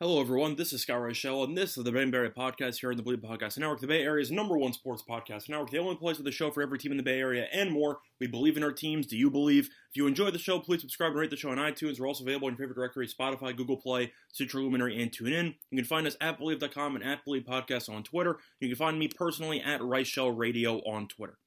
Hello, everyone. This is Scott Reichel, and this is the Ben Barry Podcast here on the Bleav Podcast Network, the Bay Area's number one sports podcast network, the only place with a show for every team in the Bay Area and more. We believe in our teams. Do you believe? If you enjoy the show, please subscribe and rate the show on iTunes. We're also available in your favorite directory Spotify, Google Play, Stitcher Luminary, and TuneIn. You can find us at Bleav.com and at Bleav Podcast on Twitter. You can find me personally at Reichel Radio on Twitter.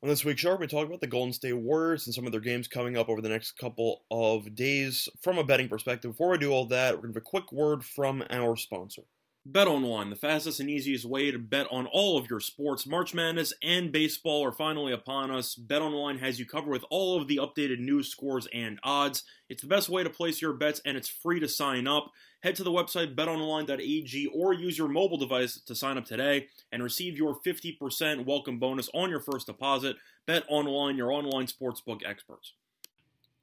On this week's show, to talk about the Golden State Warriors and some of their games coming up over the next couple of days from a betting perspective. Before we do all that, we're going to have a quick word from our sponsor. Bet online, the fastest and easiest way to bet on all of your sports. March Madness and baseball are finally upon us. Bet online has you covered with all of the updated news, scores, and odds. It's the best way to place your bets, and it's free to sign up. Head to the website betonline.ag or use your mobile device to sign up today and receive your 50% welcome bonus on your first deposit. Bet online, your online sportsbook experts.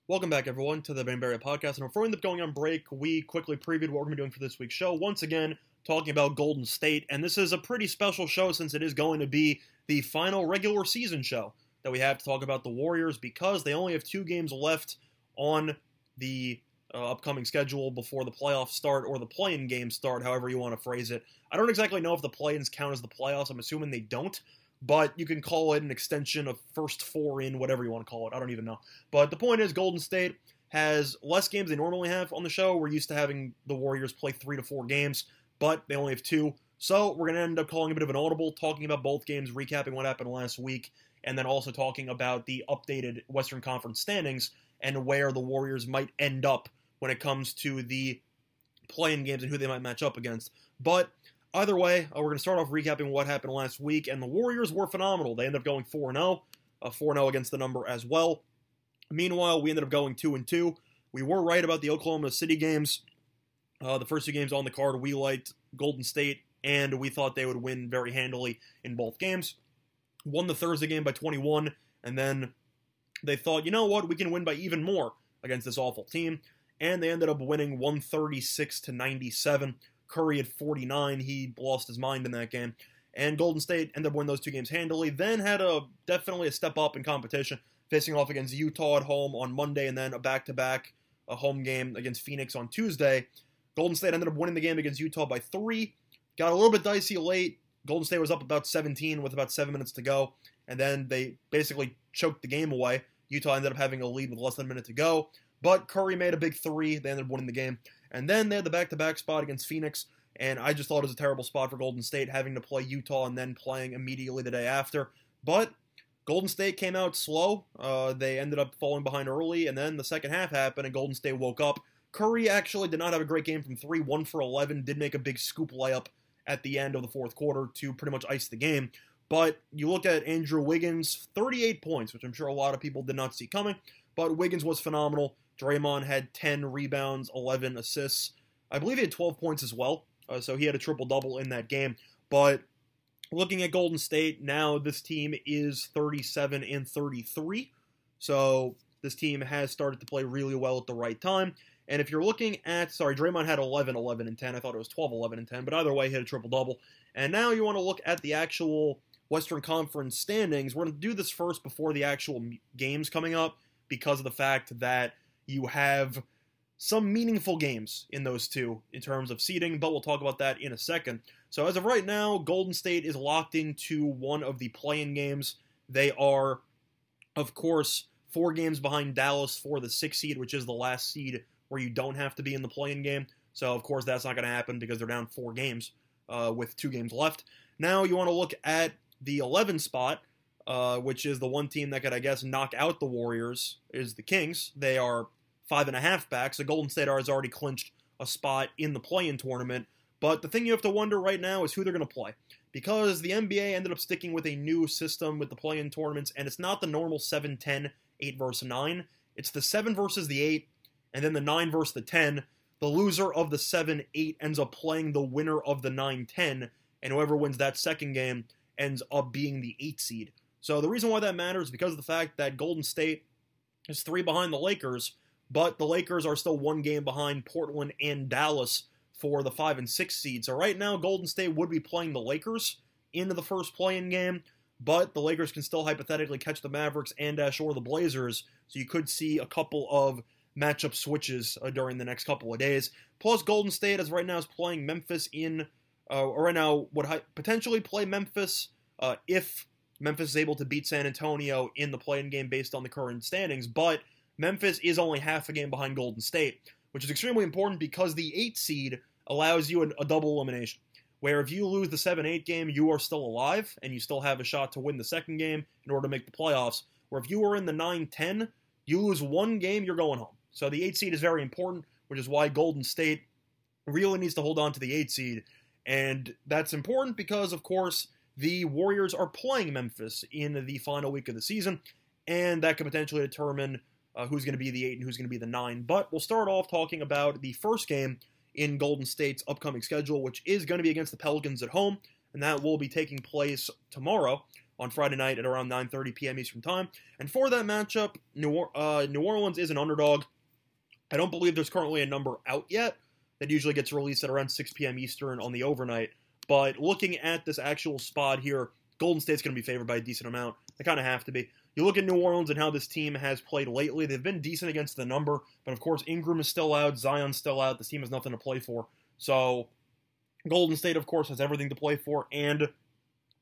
Welcome back, everyone, to the Ben Barry Podcast. And before we end up going on break, we quickly previewed what we're going to be doing for this week's show. Once again, talking about Golden State. And this is a pretty special show since it is going to be the final regular season show that we have to talk about the Warriors because they only have two games left on the uh, upcoming schedule before the playoffs start or the play-in games start, however you want to phrase it. I don't exactly know if the play-ins count as the playoffs. I'm assuming they don't, but you can call it an extension of first four in, whatever you want to call it. I don't even know. But the point is, Golden State has less games they normally have on the show. We're used to having the Warriors play three to four games, but they only have two. So we're going to end up calling a bit of an audible, talking about both games, recapping what happened last week, and then also talking about the updated Western Conference standings and where the Warriors might end up when it comes to the playing games and who they might match up against. But either way, uh, we're going to start off recapping what happened last week, and the Warriors were phenomenal. They ended up going 4 0, uh, 4 0 against the number as well. Meanwhile, we ended up going 2 and 2. We were right about the Oklahoma City games. Uh, the first two games on the card, we liked Golden State, and we thought they would win very handily in both games. Won the Thursday game by 21, and then they thought, you know what, we can win by even more against this awful team and they ended up winning 136 to 97. Curry had 49. He lost his mind in that game. And Golden State ended up winning those two games handily. Then had a definitely a step up in competition, facing off against Utah at home on Monday, and then a back-to-back a home game against Phoenix on Tuesday. Golden State ended up winning the game against Utah by three. Got a little bit dicey late. Golden State was up about 17 with about seven minutes to go, and then they basically choked the game away. Utah ended up having a lead with less than a minute to go. But Curry made a big three. They ended up winning the game. And then they had the back to back spot against Phoenix. And I just thought it was a terrible spot for Golden State having to play Utah and then playing immediately the day after. But Golden State came out slow. Uh, they ended up falling behind early, and then the second half happened, and Golden State woke up. Curry actually did not have a great game from three, one for 11, did make a big scoop layup at the end of the fourth quarter to pretty much ice the game. But you look at Andrew Wiggins, 38 points, which I'm sure a lot of people did not see coming, but Wiggins was phenomenal. Draymond had 10 rebounds, 11 assists. I believe he had 12 points as well, uh, so he had a triple double in that game. But looking at Golden State, now this team is 37 and 33. So this team has started to play really well at the right time. And if you're looking at, sorry, Draymond had 11, 11, and 10. I thought it was 12, 11, and 10. But either way, he had a triple double. And now you want to look at the actual Western Conference standings. We're going to do this first before the actual games coming up because of the fact that you have some meaningful games in those two in terms of seeding, but we'll talk about that in a second. So as of right now, Golden State is locked into one of the play-in games. They are, of course, four games behind Dallas for the sixth seed, which is the last seed where you don't have to be in the play-in game. So of course that's not going to happen because they're down four games uh, with two games left. Now you want to look at the 11 spot, uh, which is the one team that could, I guess, knock out the Warriors, is the Kings. They are five and a half back. So Golden State has already clinched a spot in the play-in tournament. But the thing you have to wonder right now is who they're going to play. Because the NBA ended up sticking with a new system with the play-in tournaments, and it's not the normal 7-10, 8 versus 9. It's the 7 versus the 8, and then the 9 versus the 10. the loser of the 7 8 ends up playing the winner of the 9 10, and whoever wins that second game ends up being the 8 seed. So the reason why that matters is because of the fact that Golden State is three behind the Lakers, but the Lakers are still one game behind Portland and Dallas for the 5 and 6 seed. So right now, Golden State would be playing the Lakers into the first play in game, but the Lakers can still hypothetically catch the Mavericks and dash or the Blazers. So you could see a couple of matchup switches uh, during the next couple of days. Plus, Golden State, as right now, is playing Memphis in, uh, or right now, would hi- potentially play Memphis uh, if Memphis is able to beat San Antonio in the play-in game based on the current standings, but Memphis is only half a game behind Golden State, which is extremely important because the 8 seed allows you a, a double elimination. Where if you lose the 7 8 game, you are still alive and you still have a shot to win the second game in order to make the playoffs. Where if you are in the 9 10, you lose one game, you're going home. So the 8 seed is very important, which is why Golden State really needs to hold on to the 8 seed. And that's important because, of course, the Warriors are playing Memphis in the final week of the season, and that could potentially determine uh, who's going to be the eight and who's going to be the nine. But we'll start off talking about the first game in Golden State's upcoming schedule, which is going to be against the Pelicans at home, and that will be taking place tomorrow on Friday night at around 9:30 p.m. Eastern Time. And for that matchup, New, uh, New Orleans is an underdog. I don't believe there's currently a number out yet. That usually gets released at around 6 p.m. Eastern on the overnight. But looking at this actual spot here, Golden State's going to be favored by a decent amount. They kind of have to be. You look at New Orleans and how this team has played lately. They've been decent against the number, but of course Ingram is still out, Zion's still out. This team has nothing to play for. So Golden State, of course, has everything to play for. And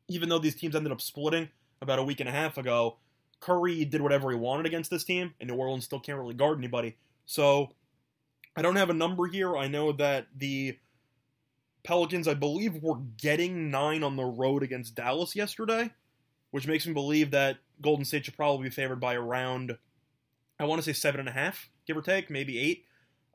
even though these teams ended up splitting about a week and a half ago, Curry did whatever he wanted against this team, and New Orleans still can't really guard anybody. So I don't have a number here. I know that the Pelicans, I believe, were getting nine on the road against Dallas yesterday, which makes me believe that Golden State should probably be favored by around, I want to say seven and a half, give or take, maybe eight.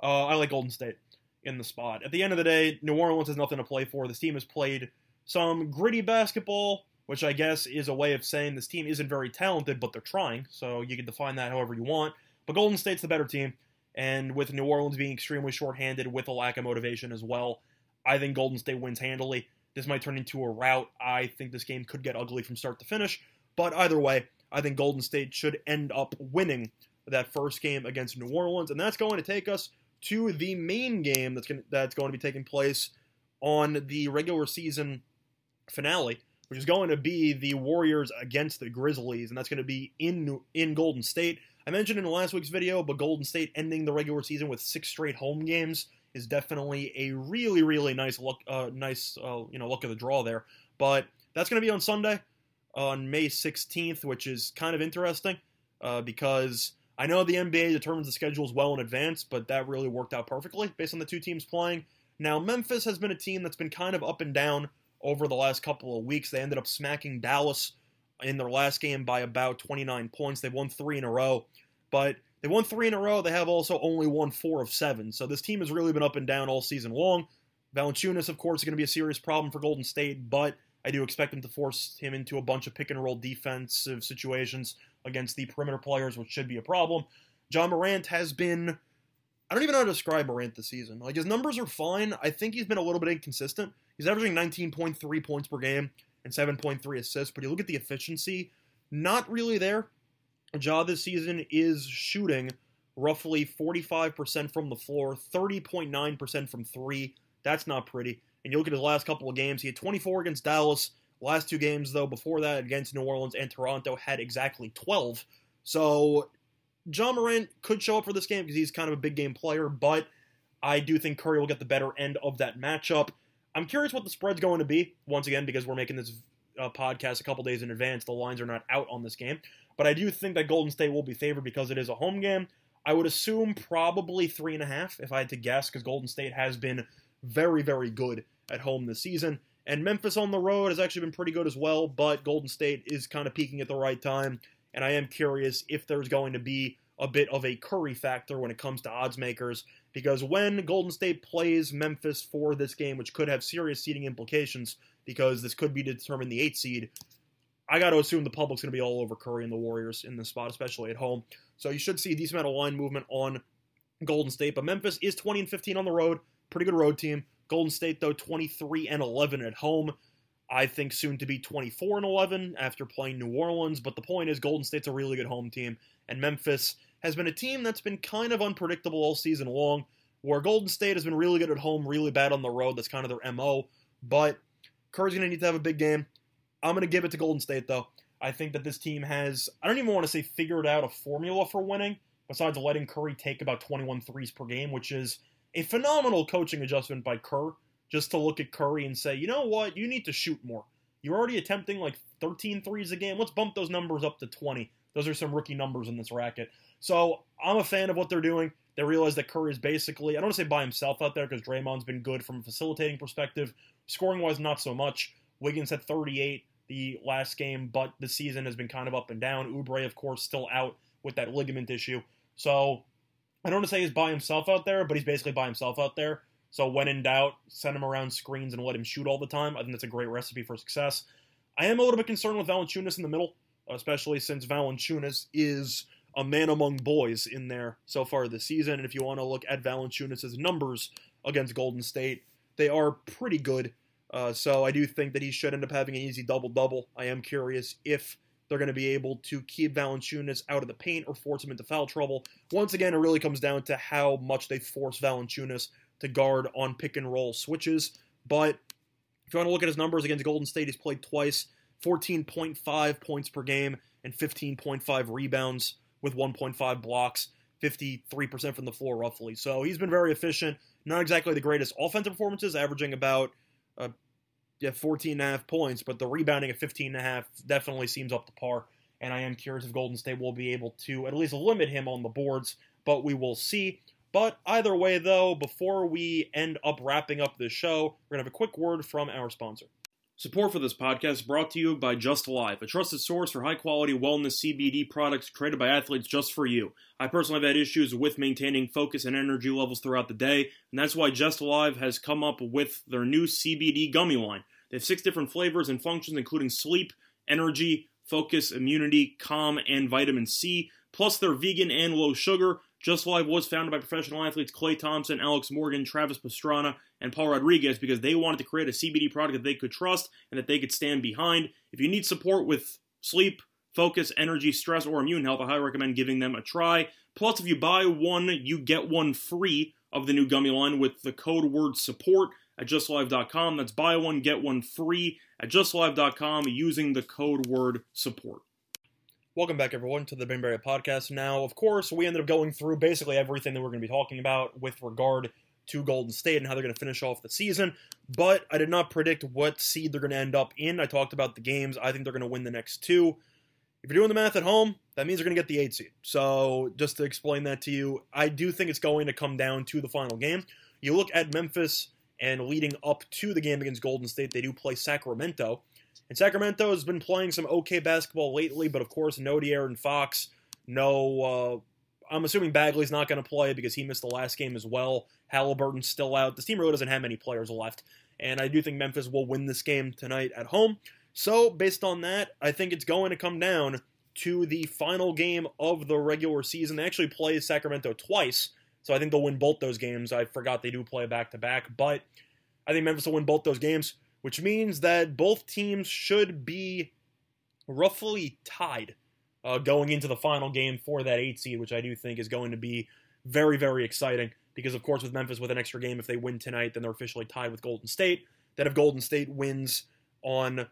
Uh, I like Golden State in the spot. At the end of the day, New Orleans has nothing to play for. This team has played some gritty basketball, which I guess is a way of saying this team isn't very talented, but they're trying. So you can define that however you want. But Golden State's the better team, and with New Orleans being extremely shorthanded with a lack of motivation as well, I think Golden State wins handily. This might turn into a rout. I think this game could get ugly from start to finish. But either way, I think Golden State should end up winning that first game against New Orleans. And that's going to take us to the main game that's going to, that's going to be taking place on the regular season finale, which is going to be the Warriors against the Grizzlies, and that's going to be in in Golden State. I mentioned in last week's video, but Golden State ending the regular season with six straight home games is definitely a really, really nice look, uh, nice, uh, you know, look of the draw there. But that's going to be on Sunday, on May 16th, which is kind of interesting uh, because I know the NBA determines the schedules well in advance, but that really worked out perfectly based on the two teams playing. Now, Memphis has been a team that's been kind of up and down over the last couple of weeks. They ended up smacking Dallas in their last game by about 29 points. They won three in a row, but they won three in a row. They have also only won four of seven. So this team has really been up and down all season long. Valanciunas, of course, is going to be a serious problem for Golden State, but I do expect them to force him into a bunch of pick and roll defensive situations against the perimeter players, which should be a problem. Ja Morant has been. I don't even know how to describe Morant this season. Like, his numbers are fine. I think he's been a little bit inconsistent. He's averaging 19.3 points per game and 7.3 assists, but you look at the efficiency, not really there. Ja this season is shooting roughly 45% from the floor, 30.9% from three. That's not pretty. And you look at his last couple of games, he had 24 against Dallas. Last two games, though, before that against New Orleans and Toronto, had exactly 12. So Ja Morant could show up for this game because he's kind of a big game player, but I do think Curry will get the better end of that matchup. I'm curious what the spread's going to be, once again, because we're making this uh, podcast a couple days in advance. The lines are not out on this game. But I do think that Golden State will be favored because it is a home game. I would assume probably three and a half if I had to guess, because Golden State has been very, very good at home this season. And Memphis on the road has actually been pretty good as well, but Golden State is kind of peaking at the right time. And I am curious if there's going to be a bit of a Curry factor when it comes to odds makers, because when Golden State plays Memphis for this game, which could have serious seeding implications, because this could be to determine the eight seed, I got to assume the public's going to be all over Curry and the Warriors in this spot, especially at home. So you should see a decent amount of line movement on Golden State. But Memphis is 20 and 15 on the road, pretty good road team. Golden State though 23 and 11 at home. I think soon to be 24 and 11 after playing New Orleans. But the point is, Golden State's a really good home team, and Memphis has been a team that's been kind of unpredictable all season long. Where Golden State has been really good at home, really bad on the road. That's kind of their mo. But Curry's going to need to have a big game. I'm going to give it to Golden State though. I think that this team has, I don't even want to say figured out a formula for winning, besides letting Curry take about 21 threes per game, which is a phenomenal coaching adjustment by Kerr just to look at Curry and say, you know what, you need to shoot more. You're already attempting like 13 threes a game. Let's bump those numbers up to 20. Those are some rookie numbers in this racket. So I'm a fan of what they're doing. They realize that Curry is basically, I don't want to say by himself out there because Draymond's been good from a facilitating perspective. Scoring wise, not so much. Wiggins had 38 the last game, but the season has been kind of up and down. Oubre, of course, still out with that ligament issue. So I don't want to say he's by himself out there, but he's basically by himself out there. So when in doubt, send him around screens and let him shoot all the time. I think that's a great recipe for success. I am a little bit concerned with Valanciunas in the middle, especially since Valanciunas is a man among boys in there so far this season. And if you want to look at Valanciunas' numbers against Golden State, they are pretty good. Uh, so I do think that he should end up having an easy double double. I am curious if they're going to be able to keep Valanciunas out of the paint or force him into foul trouble. Once again, it really comes down to how much they force Valanciunas to guard on pick and roll switches. But if you want to look at his numbers against Golden State, he's played twice 14.5 points per game and 15.5 rebounds with 1.5 blocks, 53% from the floor roughly. So he's been very efficient. Not exactly the greatest offensive performances, averaging about uh, yeah, 14 and a half points, but the rebounding at 15 and a half definitely seems up to par. And I am curious if Golden State will be able to at least limit him on the boards, but we will see. But either way, though, before we end up wrapping up this show, we're going to have a quick word from our sponsor. Support for this podcast brought to you by Just Live, a trusted source for high quality wellness CBD products created by athletes just for you. I personally have had issues with maintaining focus and energy levels throughout the day, and that's why Just Live has come up with their new CBD gummy line. They have six different flavors and functions, including sleep, energy, focus, immunity, calm, and vitamin C. Plus, they're vegan and low sugar. Just Live was founded by professional athletes Klay Thompson, Alex Morgan, Travis Pastrana, and Paul Rodriguez because they wanted to create a CBD product that they could trust and that they could stand behind. If you need support with sleep, focus, energy, stress, or immune health, I highly recommend giving them a try. Plus, if you buy one, you get one free of the new gummy line with the code word support at justlive.com. That's buy one, get one free at justlive.com using the code word support. Welcome back, everyone, to the Bainberry Podcast. Now, of course, we ended up going through basically everything that we're going to be talking about with regard to Golden State and how they're going to finish off the season, but I did not predict what seed they're going to end up in. I talked about the games. I think they're going to win the next two. If you're doing the math at home, that means they're going to get the eight seed. So, just to explain that to you, I do think it's going to come down to the final game. You look at Memphis, and leading up to the game against Golden State, they do play Sacramento. And Sacramento has been playing some okay basketball lately, but of course, no De'Aaron Fox. No, uh, I'm assuming Bagley's not going to play because he missed the last game as well. Halliburton's still out. This team really doesn't have many players left. And I do think Memphis will win this game tonight at home. So, based on that, I think it's going to come down to the final game of the regular season. They actually play Sacramento twice, so I think they'll win both those games. I forgot they do play back to back, but I think Memphis will win both those games which means that both teams should be roughly tied uh, going into the final game for that eight seed, which I do think is going to be very, very exciting. Because, of course, with Memphis with an extra game, if they win tonight, then they're officially tied with Golden State. Then, if Golden State wins on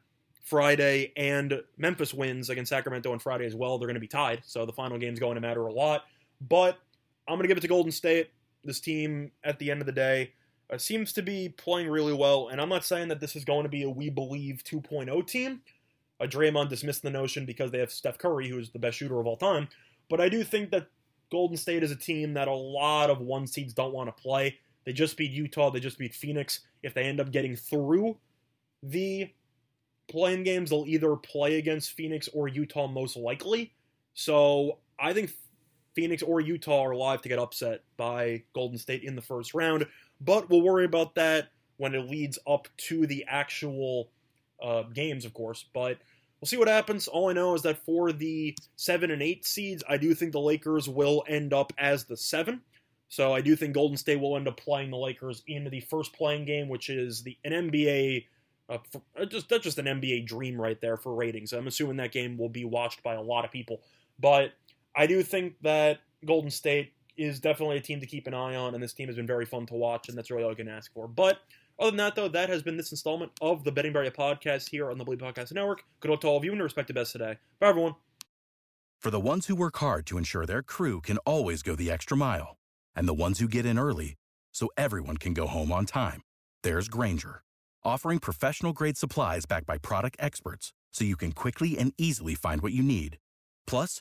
Friday and Memphis wins against Sacramento on Friday as well, they're going to be tied. So the final game is going to matter a lot. But I'm going to give it to Golden State. This team, at the end of the day, uh, seems to be playing really well. And I'm not saying that this is going to be a We Believe 2.0 team. Uh, Draymond dismissed the notion because they have Steph Curry, who's the best shooter of all time. But I do think that Golden State is a team that a lot of one seeds don't want to play. They just beat Utah, they just beat Phoenix. If they end up getting through the playing games, they'll either play against Phoenix or Utah most likely. So I think Phoenix or Utah are live to get upset by Golden State in the first round. But we'll worry about that when it leads up to the actual uh, games, of course. But we'll see what happens. All I know is that for the seven and eight seeds, I do think the Lakers will end up as the seven. So I do think Golden State will end up playing the Lakers in the first playing game, which is the an NBA. Uh, for, uh, just that's just an NBA dream right there for ratings. I'm assuming that game will be watched by a lot of people, but I do think that Golden State is definitely a team to keep an eye on, and this team has been very fun to watch, and that's really all I can ask for. But other than that, though, that has been this installment of the Betting Barrier podcast here on the Bleav Podcast Network. Good luck to all of you and respect the best today. Bye, everyone. For the ones who work hard to ensure their crew can always go the extra mile, and the ones who get in early so everyone can go home on time, there's Grainger, offering professional grade supplies backed by product experts so you can quickly and easily find what you need. Plus,